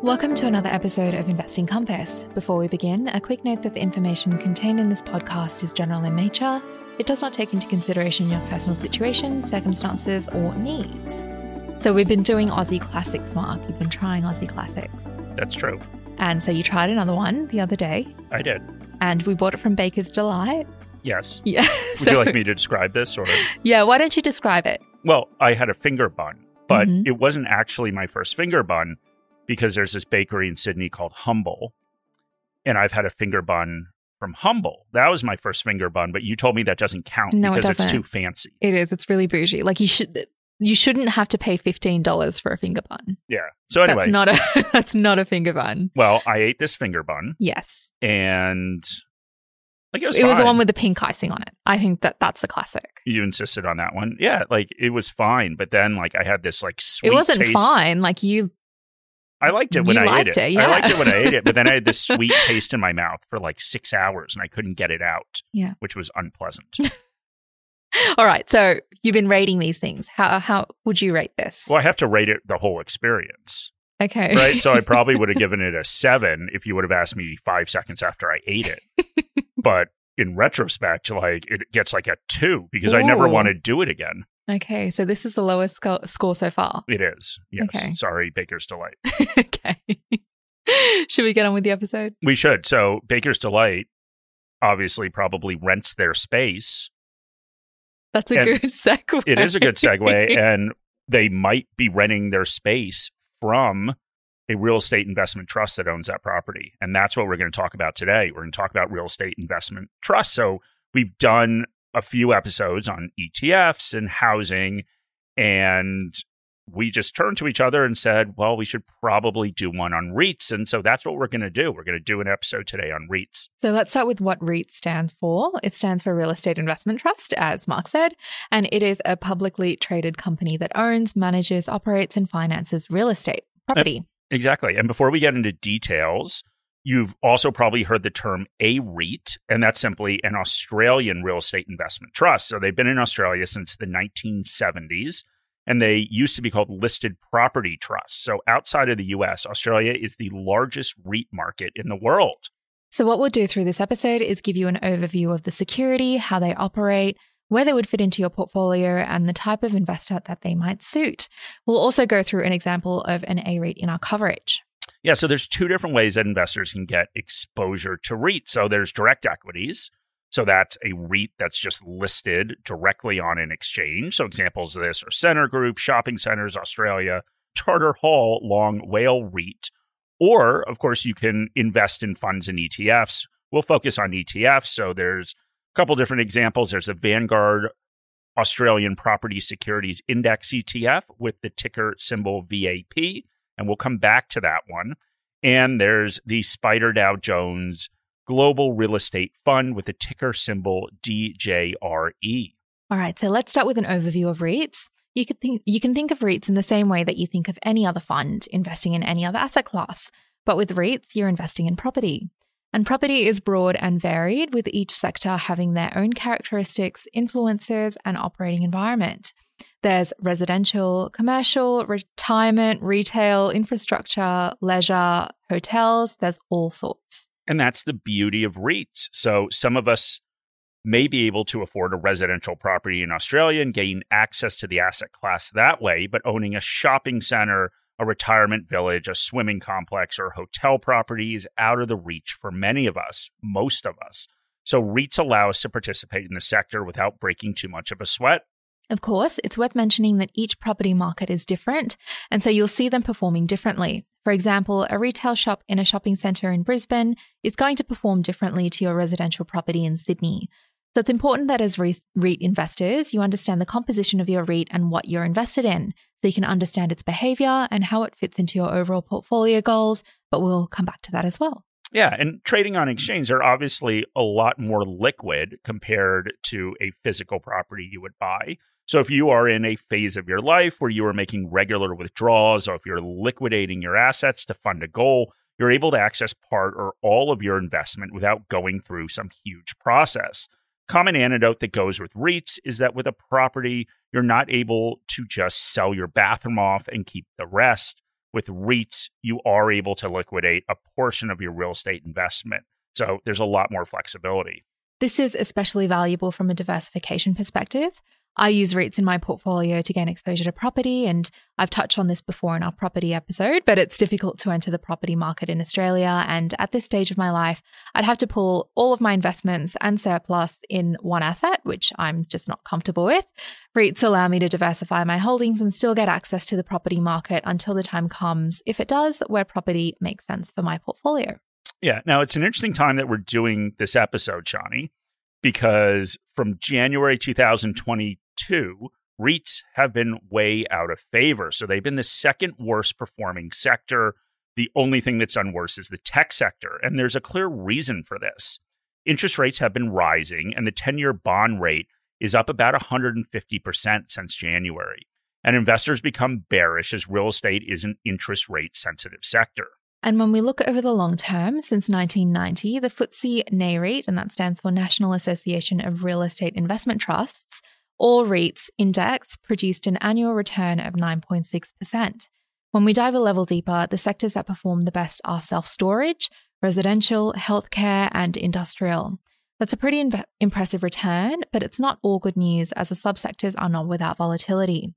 Welcome to another episode of Investing Compass. Before we begin, a quick note that the information contained in this podcast is general in nature. It does not take into consideration your personal situation, circumstances, or needs. So, we've been doing Aussie Classics, Mark. You've been trying Aussie Classics. That's true. And so, you tried another one the other day, I did. and we bought it from Baker's Delight. Yes. Yeah. Would so- you like me to describe this or? Yeah, why don't you describe it? Well, I had a finger bun, but Mhm. it wasn't actually my first finger bun because there's this bakery in Sydney called Humble, and I've had a finger bun from Humble. That was my first finger bun, but you told me that doesn't count No, it because it's doesn't. too fancy. It is. It's really bougie. Like you should. You shouldn't have to pay fifteen dollars for a finger bun. Yeah. So anyway, That's not a. that's not a finger bun. well, I ate this finger bun, Yes, and like it was. it was the one with the pink icing on it. I think that that's the classic. you insisted on that one. Yeah, like it was fine, but then like I had this like sweet. it wasn't taste. fine. Like you. I liked it when I ate it. it, yeah. I liked it when I ate it, but then I had this sweet taste in my mouth for like six hours and I couldn't get it out. Yeah. Which was unpleasant. All right. So you've been rating these things. How how would you rate this? well, I have to rate it the whole experience, Okay. right? so I probably would have given it a seven if you would have asked me five seconds after I ate it. But in retrospect, like it gets like a two because I never want to do it again. okay. So this is the lowest sco- score so far. It is. Yes. Okay. Sorry, Baker's Delight. okay. Should we get on with the episode? We should. So Baker's Delight obviously probably rents their space That's a good segue. it is a good segue and they might be renting their space from a real estate investment trust that owns that property. And that's what we're going to talk about today. We're going to talk about real estate investment trust. So we've done a few episodes on etfs and housing and we just turned to each other and said well we should probably do one on reits. And so that's what we're going to do. We're going to do an episode today on reits. So let's start with what REIT stands for. It stands for Real Estate Investment Trust, as Mark said, and it is a publicly traded company that owns, manages, operates, and finances real estate property. Exactly. And before we get into details, you've also probably heard the term a REIT, and that's simply an Australian real estate investment trust. So they've been in Australia since the 1970s, and they used to be called listed property trusts. So outside of the US, Australia is the largest REIT market in the world. So, what we'll do through this episode is give you an overview of the security, how they operate, where they would fit into your portfolio, and the type of investor that they might suit. We'll also go through an example of an A REIT in our coverage. Yeah, so there's two different ways that investors can get exposure to REIT. So there's direct equities. So that's a REIT that's just listed directly on an exchange. So examples of this are Scentre Group, Shopping Centers Australia, Charter Hall, Long WALE REIT. Or, of course, you can invest in funds and ETFs. We'll focus on ETFs. So there's couple different examples. There's a Vanguard Australian Property Securities Index ETF with the ticker symbol VAP and we'll come back to that one. And there's the SPDR Dow Jones Global Real Estate Fund with the ticker symbol DJRE. All right, so let's start with an overview of REITs. You think you can think of REITs in the same way that you think of any other fund investing in any other asset class. But with REITs, you're investing in property. And property is broad and varied, with each sector having their own characteristics, influences, and operating environment. There's residential, commercial, retirement, retail, infrastructure, leisure, hotels, there's all sorts. And that's the beauty of REITs. So some of us may be able to afford a residential property in Australia and gain access to the asset class that way, but owning a shopping center, a retirement village, a swimming complex, or hotel property is out of the reach for many of us, most of us. So REITs allow us to participate in the sector without breaking too much of a sweat. Of course, it's worth mentioning that each property market is different, and so you'll see them performing differently. For example, a retail shop in a shopping centre in Brisbane is going to perform differently to your residential property in Sydney. So it's important that as REIT investors, you understand the composition of your REIT and what you're invested in, so you can understand its behaviour and how it fits into your overall portfolio goals. But we'll come back to that as well. Yeah, and trading on exchange are obviously a lot more liquid compared to a physical property you would buy. So if you are in a phase of your life where you are making regular withdrawals or if you're liquidating your assets to fund a goal, you're able to access part or all of your investment without going through some huge process. Common antidote that goes with REITs is that with a property, you're not able to just sell your bathroom off and keep the rest. With REITs, you are able to liquidate a portion of your real estate investment. So there's a lot more flexibility. This is especially valuable from a diversification perspective. I use REITs in my portfolio to gain exposure to property, and I've touched on this before in our property episode, but it's difficult to enter the property market in Australia. And at this stage of my life, I'd have to pull all of my investments and surplus in one asset, which I'm just not comfortable with. REITs allow me to diversify my holdings and still get access to the property market until the time comes, if it does, where property makes sense for my portfolio. Yeah. Now, it's an interesting time that we're doing this episode, Shani, because from January 2020 two, REITs have been way out of favor. So they've been the second worst performing sector. The only thing that's done worse is the tech sector. And there's a clear reason for this. Interest rates have been rising, and the 10 year bond rate is up about 150% since January. And investors become bearish as real estate is an interest rate sensitive sector. And when we look over the long term, since 1990, the FTSE NAREIT, and that stands for National Association of Real Estate Investment Trusts, all REITs index produced an annual return of 9.6%. When we dive a level deeper, the sectors that perform the best are self storage, residential, healthcare, and industrial. That's a pretty Im- impressive return, but it's not all good news as the subsectors are not without volatility.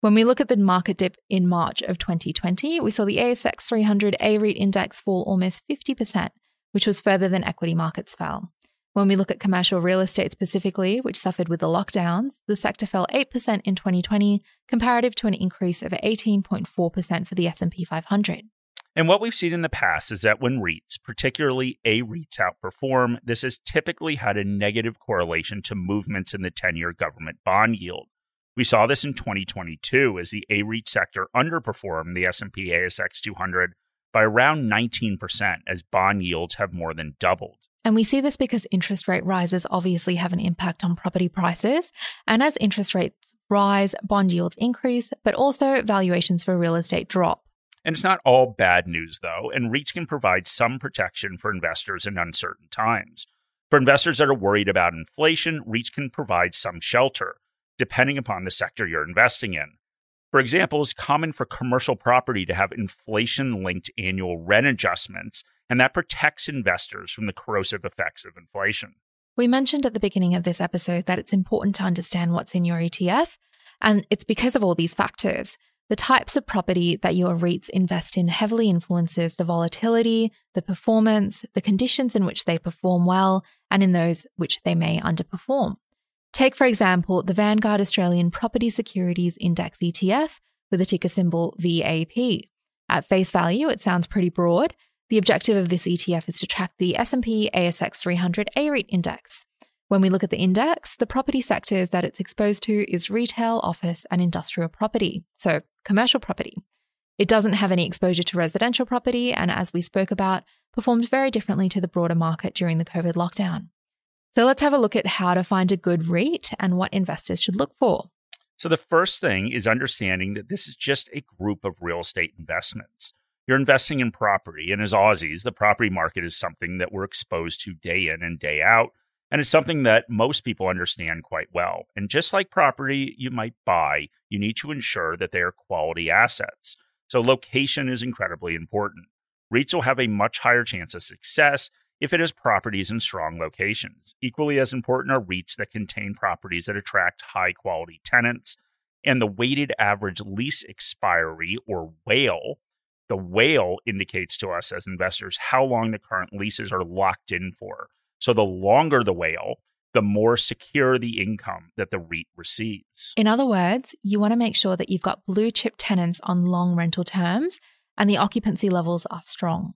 When we look at the market dip in March of 2020, we saw the ASX 300 A REIT index fall almost 50%, which was further than equity markets fell. When we look at commercial real estate specifically, which suffered with the lockdowns, the sector fell 8% in 2020, comparative to an increase of 18.4% for the S&P 500. And what we've seen in the past is that when REITs, particularly A REITs, outperform, this has typically had a negative correlation to movements in the 10-year government bond yield. We saw this in 2022 as the A REIT sector underperformed the S&P ASX 200 by around 19% as bond yields have more than doubled. And we see this because interest rate rises obviously have an impact on property prices. And as interest rates rise, bond yields increase, but also valuations for real estate drop. And it's not all bad news, though, and REITs can provide some protection for investors in uncertain times. For investors that are worried about inflation, REITs can provide some shelter, depending upon the sector you're investing in. For example, it's common for commercial property to have inflation linked annual rent adjustments, and that protects investors from the corrosive effects of inflation. We mentioned at the beginning of this episode that it's important to understand what's in your ETF, and it's because of all these factors. The types of property that your REITs invest in heavily influences the volatility, the performance, the conditions in which they perform well, and in those which they may underperform. Take, for example, the Vanguard Australian Property Securities Index ETF with the ticker symbol VAP. At face value, it sounds pretty broad. The objective of this ETF is to track the S&P ASX 300 A-REIT index. When we look at the index, the property sectors that it's exposed to is retail, office, and industrial property, so commercial property. It doesn't have any exposure to residential property, and as we spoke about, performed very differently to the broader market during the COVID lockdown. So let's have a look at how to find a good REIT and what investors should look for. So, the first thing is understanding that this is just a group of real estate investments. You're investing in property, and as Aussies, the property market is something that we're exposed to day in and day out. And it's something that most people understand quite well. And just like property you might buy, you need to ensure that they are quality assets. So, location is incredibly important. REITs will have a much higher chance of success if it has properties in strong locations. Equally as important are REITs that contain properties that attract high quality tenants. And the weighted average lease expiry, or WALE, the WALE indicates to us as investors how long the current leases are locked in for. So the longer the WALE, the more secure the income that the REIT receives. In other words, you want to make sure that you've got blue chip tenants on long rental terms and the occupancy levels are strong.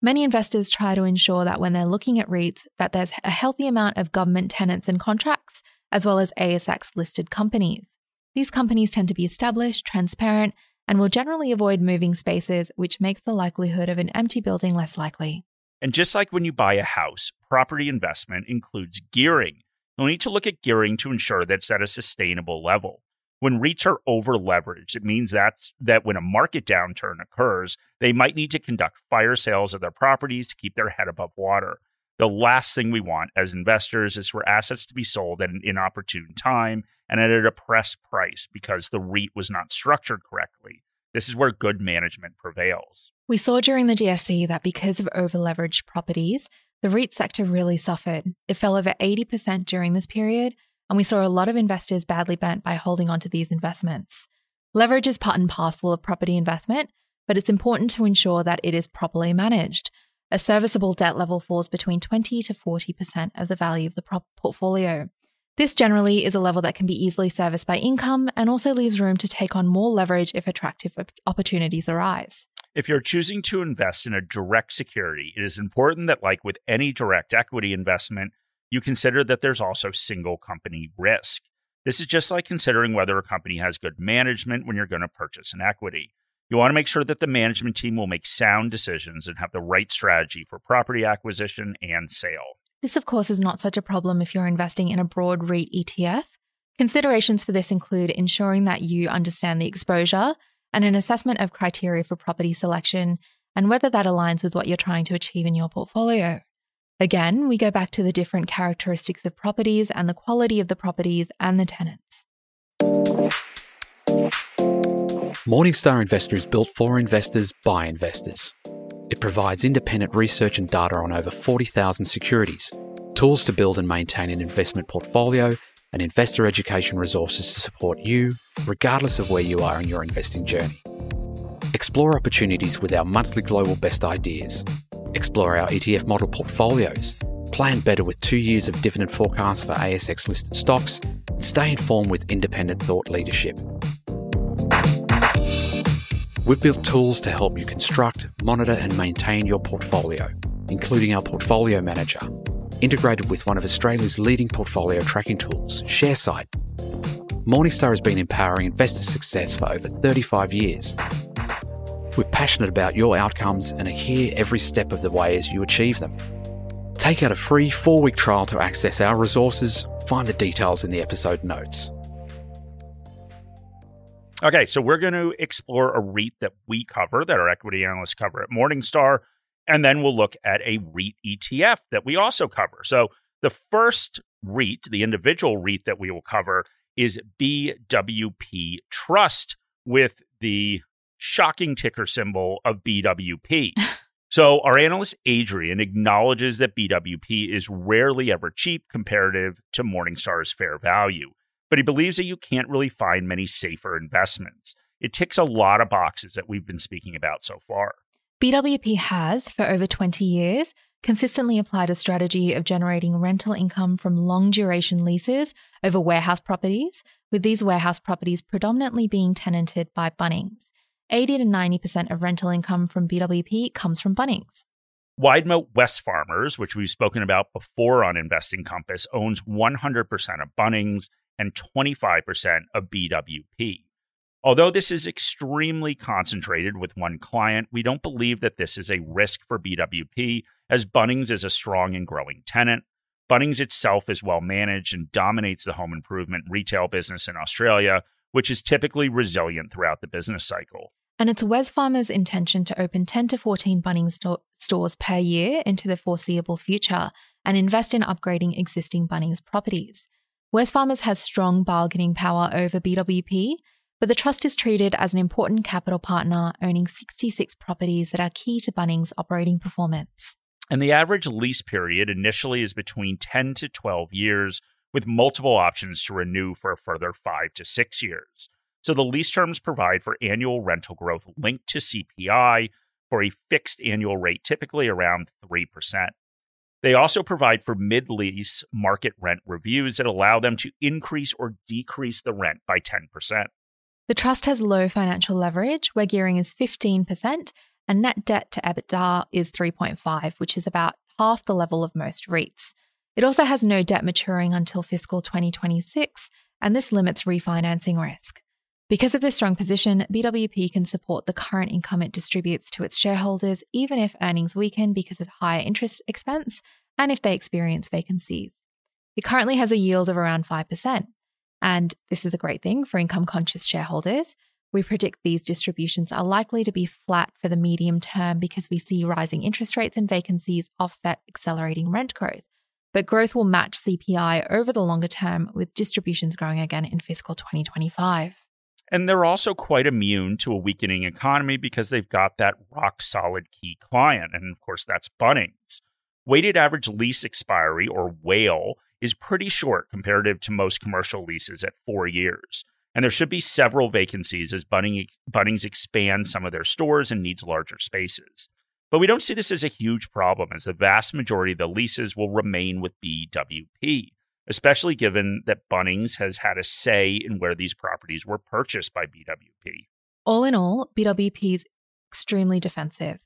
Many investors try to ensure that when they're looking at REITs that there's a healthy amount of government tenants and contracts as well as ASX listed companies. These companies tend to be established, transparent, and will generally avoid moving spaces, which makes the likelihood of an empty building less likely. And just like when you buy a house, property investment includes gearing. You'll need to look at gearing to ensure that it's at a sustainable level. When REITs are over leveraged, it means that's, that when a market downturn occurs, they might need to conduct fire sales of their properties to keep their head above water. The last thing we want as investors is for assets to be sold at an inopportune time and at a depressed price because the REIT was not structured correctly. This is where good management prevails. We saw during the GFC that because of overleveraged properties, the REIT sector really suffered. It fell over 80% during this period, and we saw a lot of investors badly bent by holding onto these investments. Leverage is part and parcel of property investment, but it's important to ensure that it is properly managed. A serviceable debt level falls between 20 to 40% of the value of the portfolio. This generally is a level that can be easily serviced by income and also leaves room to take on more leverage if attractive opportunities arise. If you're choosing to invest in a direct security, it is important that, like with any direct equity investment, you consider that there's also single company risk. This is just like considering whether a company has good management when you're going to purchase an equity. You want to make sure that the management team will make sound decisions and have the right strategy for property acquisition and sale. This, of course, is not such a problem if you're investing in a broad REIT ETF. Considerations for this include ensuring that you understand the exposure and an assessment of criteria for property selection and whether that aligns with what you're trying to achieve in your portfolio. Again, we go back to the different characteristics of properties and the quality of the properties and the tenants. Morningstar Investor is built for investors by investors. It provides independent research and data on over 40,000 securities, tools to build and maintain an investment portfolio, and investor education resources to support you, regardless of where you are in your investing journey. Explore opportunities with our monthly global best ideas. Explore our ETF model portfolios. Plan better with two years of dividend forecasts for ASX listed stocks. And stay informed with independent thought leadership. We've built tools to help you construct, monitor, and maintain your portfolio, including our Portfolio Manager, integrated with one of Australia's leading portfolio tracking tools, Sharesight. Morningstar has been empowering investor success for over 35 years. We're passionate about your outcomes and are here every step of the way as you achieve them. Take out a free four week trial to access our resources. Find the details in the episode notes. Okay, so we're going to explore a REIT that we cover, that our equity analysts cover at Morningstar, and then we'll look at a REIT ETF that we also cover. So the first REIT, the individual REIT that we will cover, is BWP Trust with the shocking ticker symbol of BWP. so our analyst Adrian acknowledges that BWP is rarely ever cheap comparative to Morningstar's fair value but he believes that you can't really find many safer investments. It ticks a lot of boxes that we've been speaking about so far. BWP has, for over 20 years, consistently applied a strategy of generating rental income from long duration leases over warehouse properties, with these warehouse properties predominantly being tenanted by Bunnings. 80 to 90% of rental income from BWP comes from Bunnings. Widemote Wesfarmers, which we've spoken about before on Investing Compass, owns 100% of Bunnings and 25% of BWP. Although this is extremely concentrated with one client, we don't believe that this is a risk for BWP, as Bunnings is a strong and growing tenant. Bunnings itself is well managed and dominates the home improvement retail business in Australia, which is typically resilient throughout the business cycle. And it's Wesfarmers' intention to open 10 to 14 Bunnings sto- stores per year into the foreseeable future and invest in upgrading existing Bunnings properties. Wesfarmers has strong bargaining power over BWP, but the trust is treated as an important capital partner, owning 66 properties that are key to Bunnings' operating performance. And the average lease period initially is between 10 to 12 years, with multiple options to renew for a further five to six years. So the lease terms provide for annual rental growth linked to CPI for a fixed annual rate, typically around 3%. They also provide for mid lease market rent reviews that allow them to increase or decrease the rent by 10%. The trust has low financial leverage, where gearing is 15%, and net debt to EBITDA is 3.5, which is about half the level of most REITs. It also has no debt maturing until fiscal 2026, and this limits refinancing risk. Because of this strong position, BWP can support the current income it distributes to its shareholders, even if earnings weaken because of higher interest expense and if they experience vacancies. It currently has a yield of around 5%. And this is a great thing for income conscious shareholders. We predict these distributions are likely to be flat for the medium term because we see rising interest rates and vacancies offset accelerating rent growth. But growth will match CPI over the longer term, with distributions growing again in fiscal 2025. And they're also quite immune to a weakening economy because they've got that rock solid key client. And of course, that's Bunnings. Weighted average lease expiry, or WALE, is pretty short comparative to most commercial leases at four years. And there should be several vacancies as Bunnings expands some of their stores and needs larger spaces. But we don't see this as a huge problem, as the vast majority of the leases will remain with BWP, especially given that Bunnings has had a say in where these properties were purchased by BWP. All in all, BWP is extremely defensive.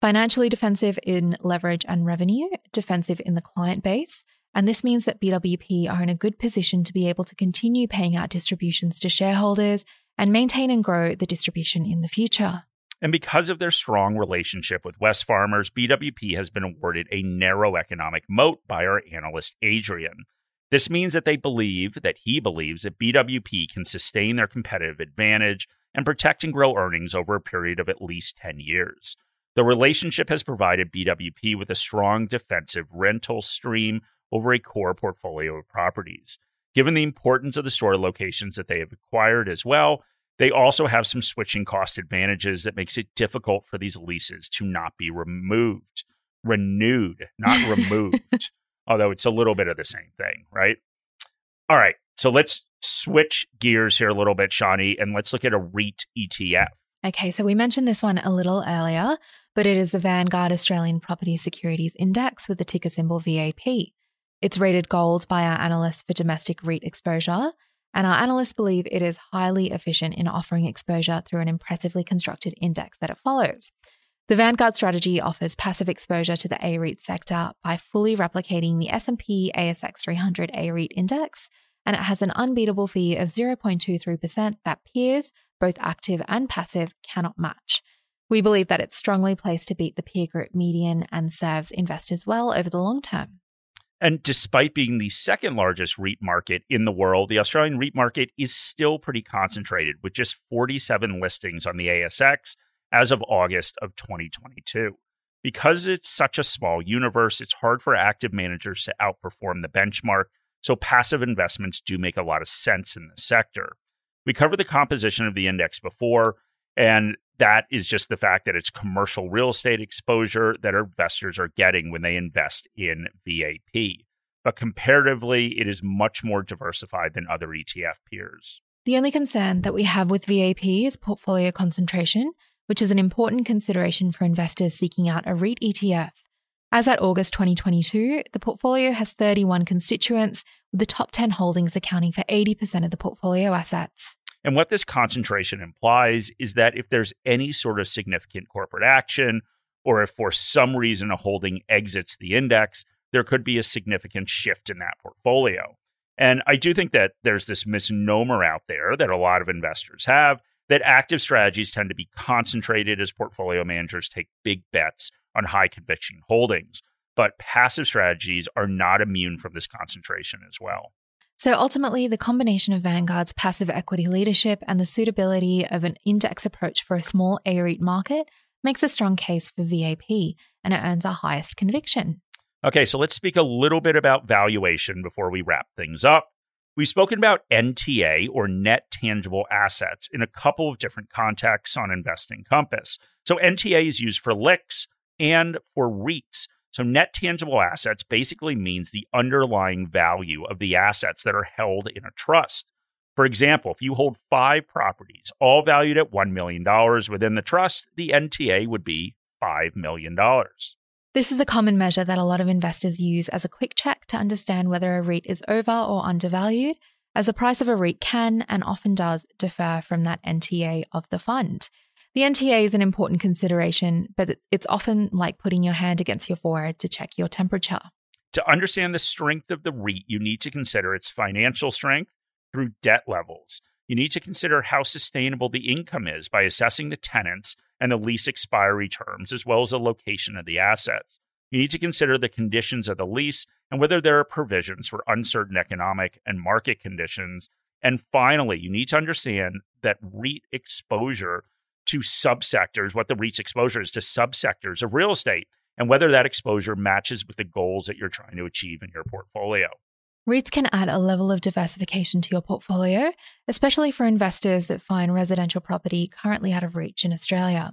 Financially defensive in leverage and revenue, defensive in the client base, and this means that BWP are in a good position to be able to continue paying out distributions to shareholders and maintain and grow the distribution in the future. And because of their strong relationship with Wesfarmers, BWP has been awarded a narrow economic moat by our analyst Adrian. This means that they believe that he believes that BWP can sustain their competitive advantage and protect and grow earnings over a period of at least 10 years. The relationship has provided BWP with a strong defensive rental stream over a core portfolio of properties. Given the importance of the store locations that they have acquired as well, they also have some switching cost advantages that makes it difficult for these leases to not be removed, renewed, not removed. Although it's a little bit of the same thing, right? All right. So let's switch gears here a little bit, Shani, and let's look at a REIT ETF. Okay, so we mentioned this one a little earlier, but it is the Vanguard Australian Property Securities Index with the ticker symbol VAP. It's rated gold by our analysts for domestic REIT exposure, and our analysts believe it is highly efficient in offering exposure through an impressively constructed index that it follows. The Vanguard strategy offers passive exposure to the A-REIT sector by fully replicating the S&P ASX 300 A-REIT index, and it has an unbeatable fee of 0.23% that peers, both active and passive, cannot match. We believe that it's strongly placed to beat the peer group median and serves investors well over the long term. And despite being the second largest REIT market in the world, the Australian REIT market is still pretty concentrated with just 47 listings on the ASX as of August of 2022. Because it's such a small universe, it's hard for active managers to outperform the benchmark, so passive investments do make a lot of sense in this sector. We covered the composition of the index before, and that is just the fact that it's commercial real estate exposure that investors are getting when they invest in VAP. But comparatively, it is much more diversified than other ETF peers. The only concern that we have with VAP is portfolio concentration, which is an important consideration for investors seeking out a REIT ETF. As at August 2022, the portfolio has 31 constituents, with the top 10 holdings accounting for 80% of the portfolio assets. And what this concentration implies is that if there's any sort of significant corporate action, or if for some reason a holding exits the index, there could be a significant shift in that portfolio. And I do think that there's this misnomer out there that a lot of investors have that active strategies tend to be concentrated as portfolio managers take big bets on high conviction holdings. But passive strategies are not immune from this concentration as well. So ultimately, the combination of Vanguard's passive equity leadership and the suitability of an index approach for a small A-REIT market makes a strong case for VAP, and it earns our highest conviction. Okay, so let's speak a little bit about valuation before we wrap things up. We've spoken about NTA or net tangible assets in a couple of different contexts on Investing Compass. So NTA is used for LICs and for REITs. So, net tangible assets basically means the underlying value of the assets that are held in a trust. For example, if you hold five properties, all valued at $1 million within the trust, the NTA would be $5 million. This is a common measure that a lot of investors use as a quick check to understand whether a REIT is over or undervalued, as the price of a REIT can and often does differ from that NTA of the fund. The NTA is an important consideration, but it's often like putting your hand against your forehead to check your temperature. To understand the strength of the REIT, you need to consider its financial strength through debt levels. You need to consider how sustainable the income is by assessing the tenants and the lease expiry terms, as well as the location of the assets. You need to consider the conditions of the lease and whether there are provisions for uncertain economic and market conditions. And finally, you need to understand that REIT exposure to subsectors, what the REIT's exposure is to subsectors of real estate, and whether that exposure matches with the goals that you're trying to achieve in your portfolio. REITs can add a level of diversification to your portfolio, especially for investors that find residential property currently out of reach in Australia.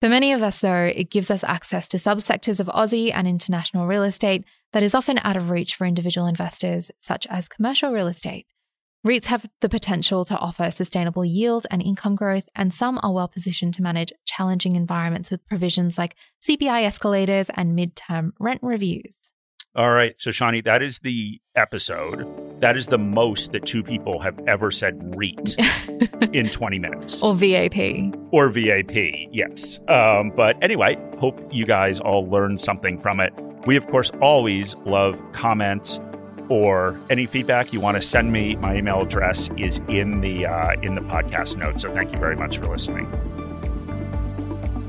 For many of us, though, it gives us access to subsectors of Aussie and international real estate that is often out of reach for individual investors, such as commercial real estate. REITs have the potential to offer sustainable yield and income growth, and some are well positioned to manage challenging environments with provisions like CPI escalators and mid-term rent reviews. All right. So, Shani, that is the episode. That is the most that two people have ever said REIT in 20 minutes. Or VAP. Or VAP, yes. Um, but anyway, hope you guys all learned something from it. We, of course, always love comments or any feedback you want to send me. My email address is in the uh, in the podcast notes. So thank you very much for listening.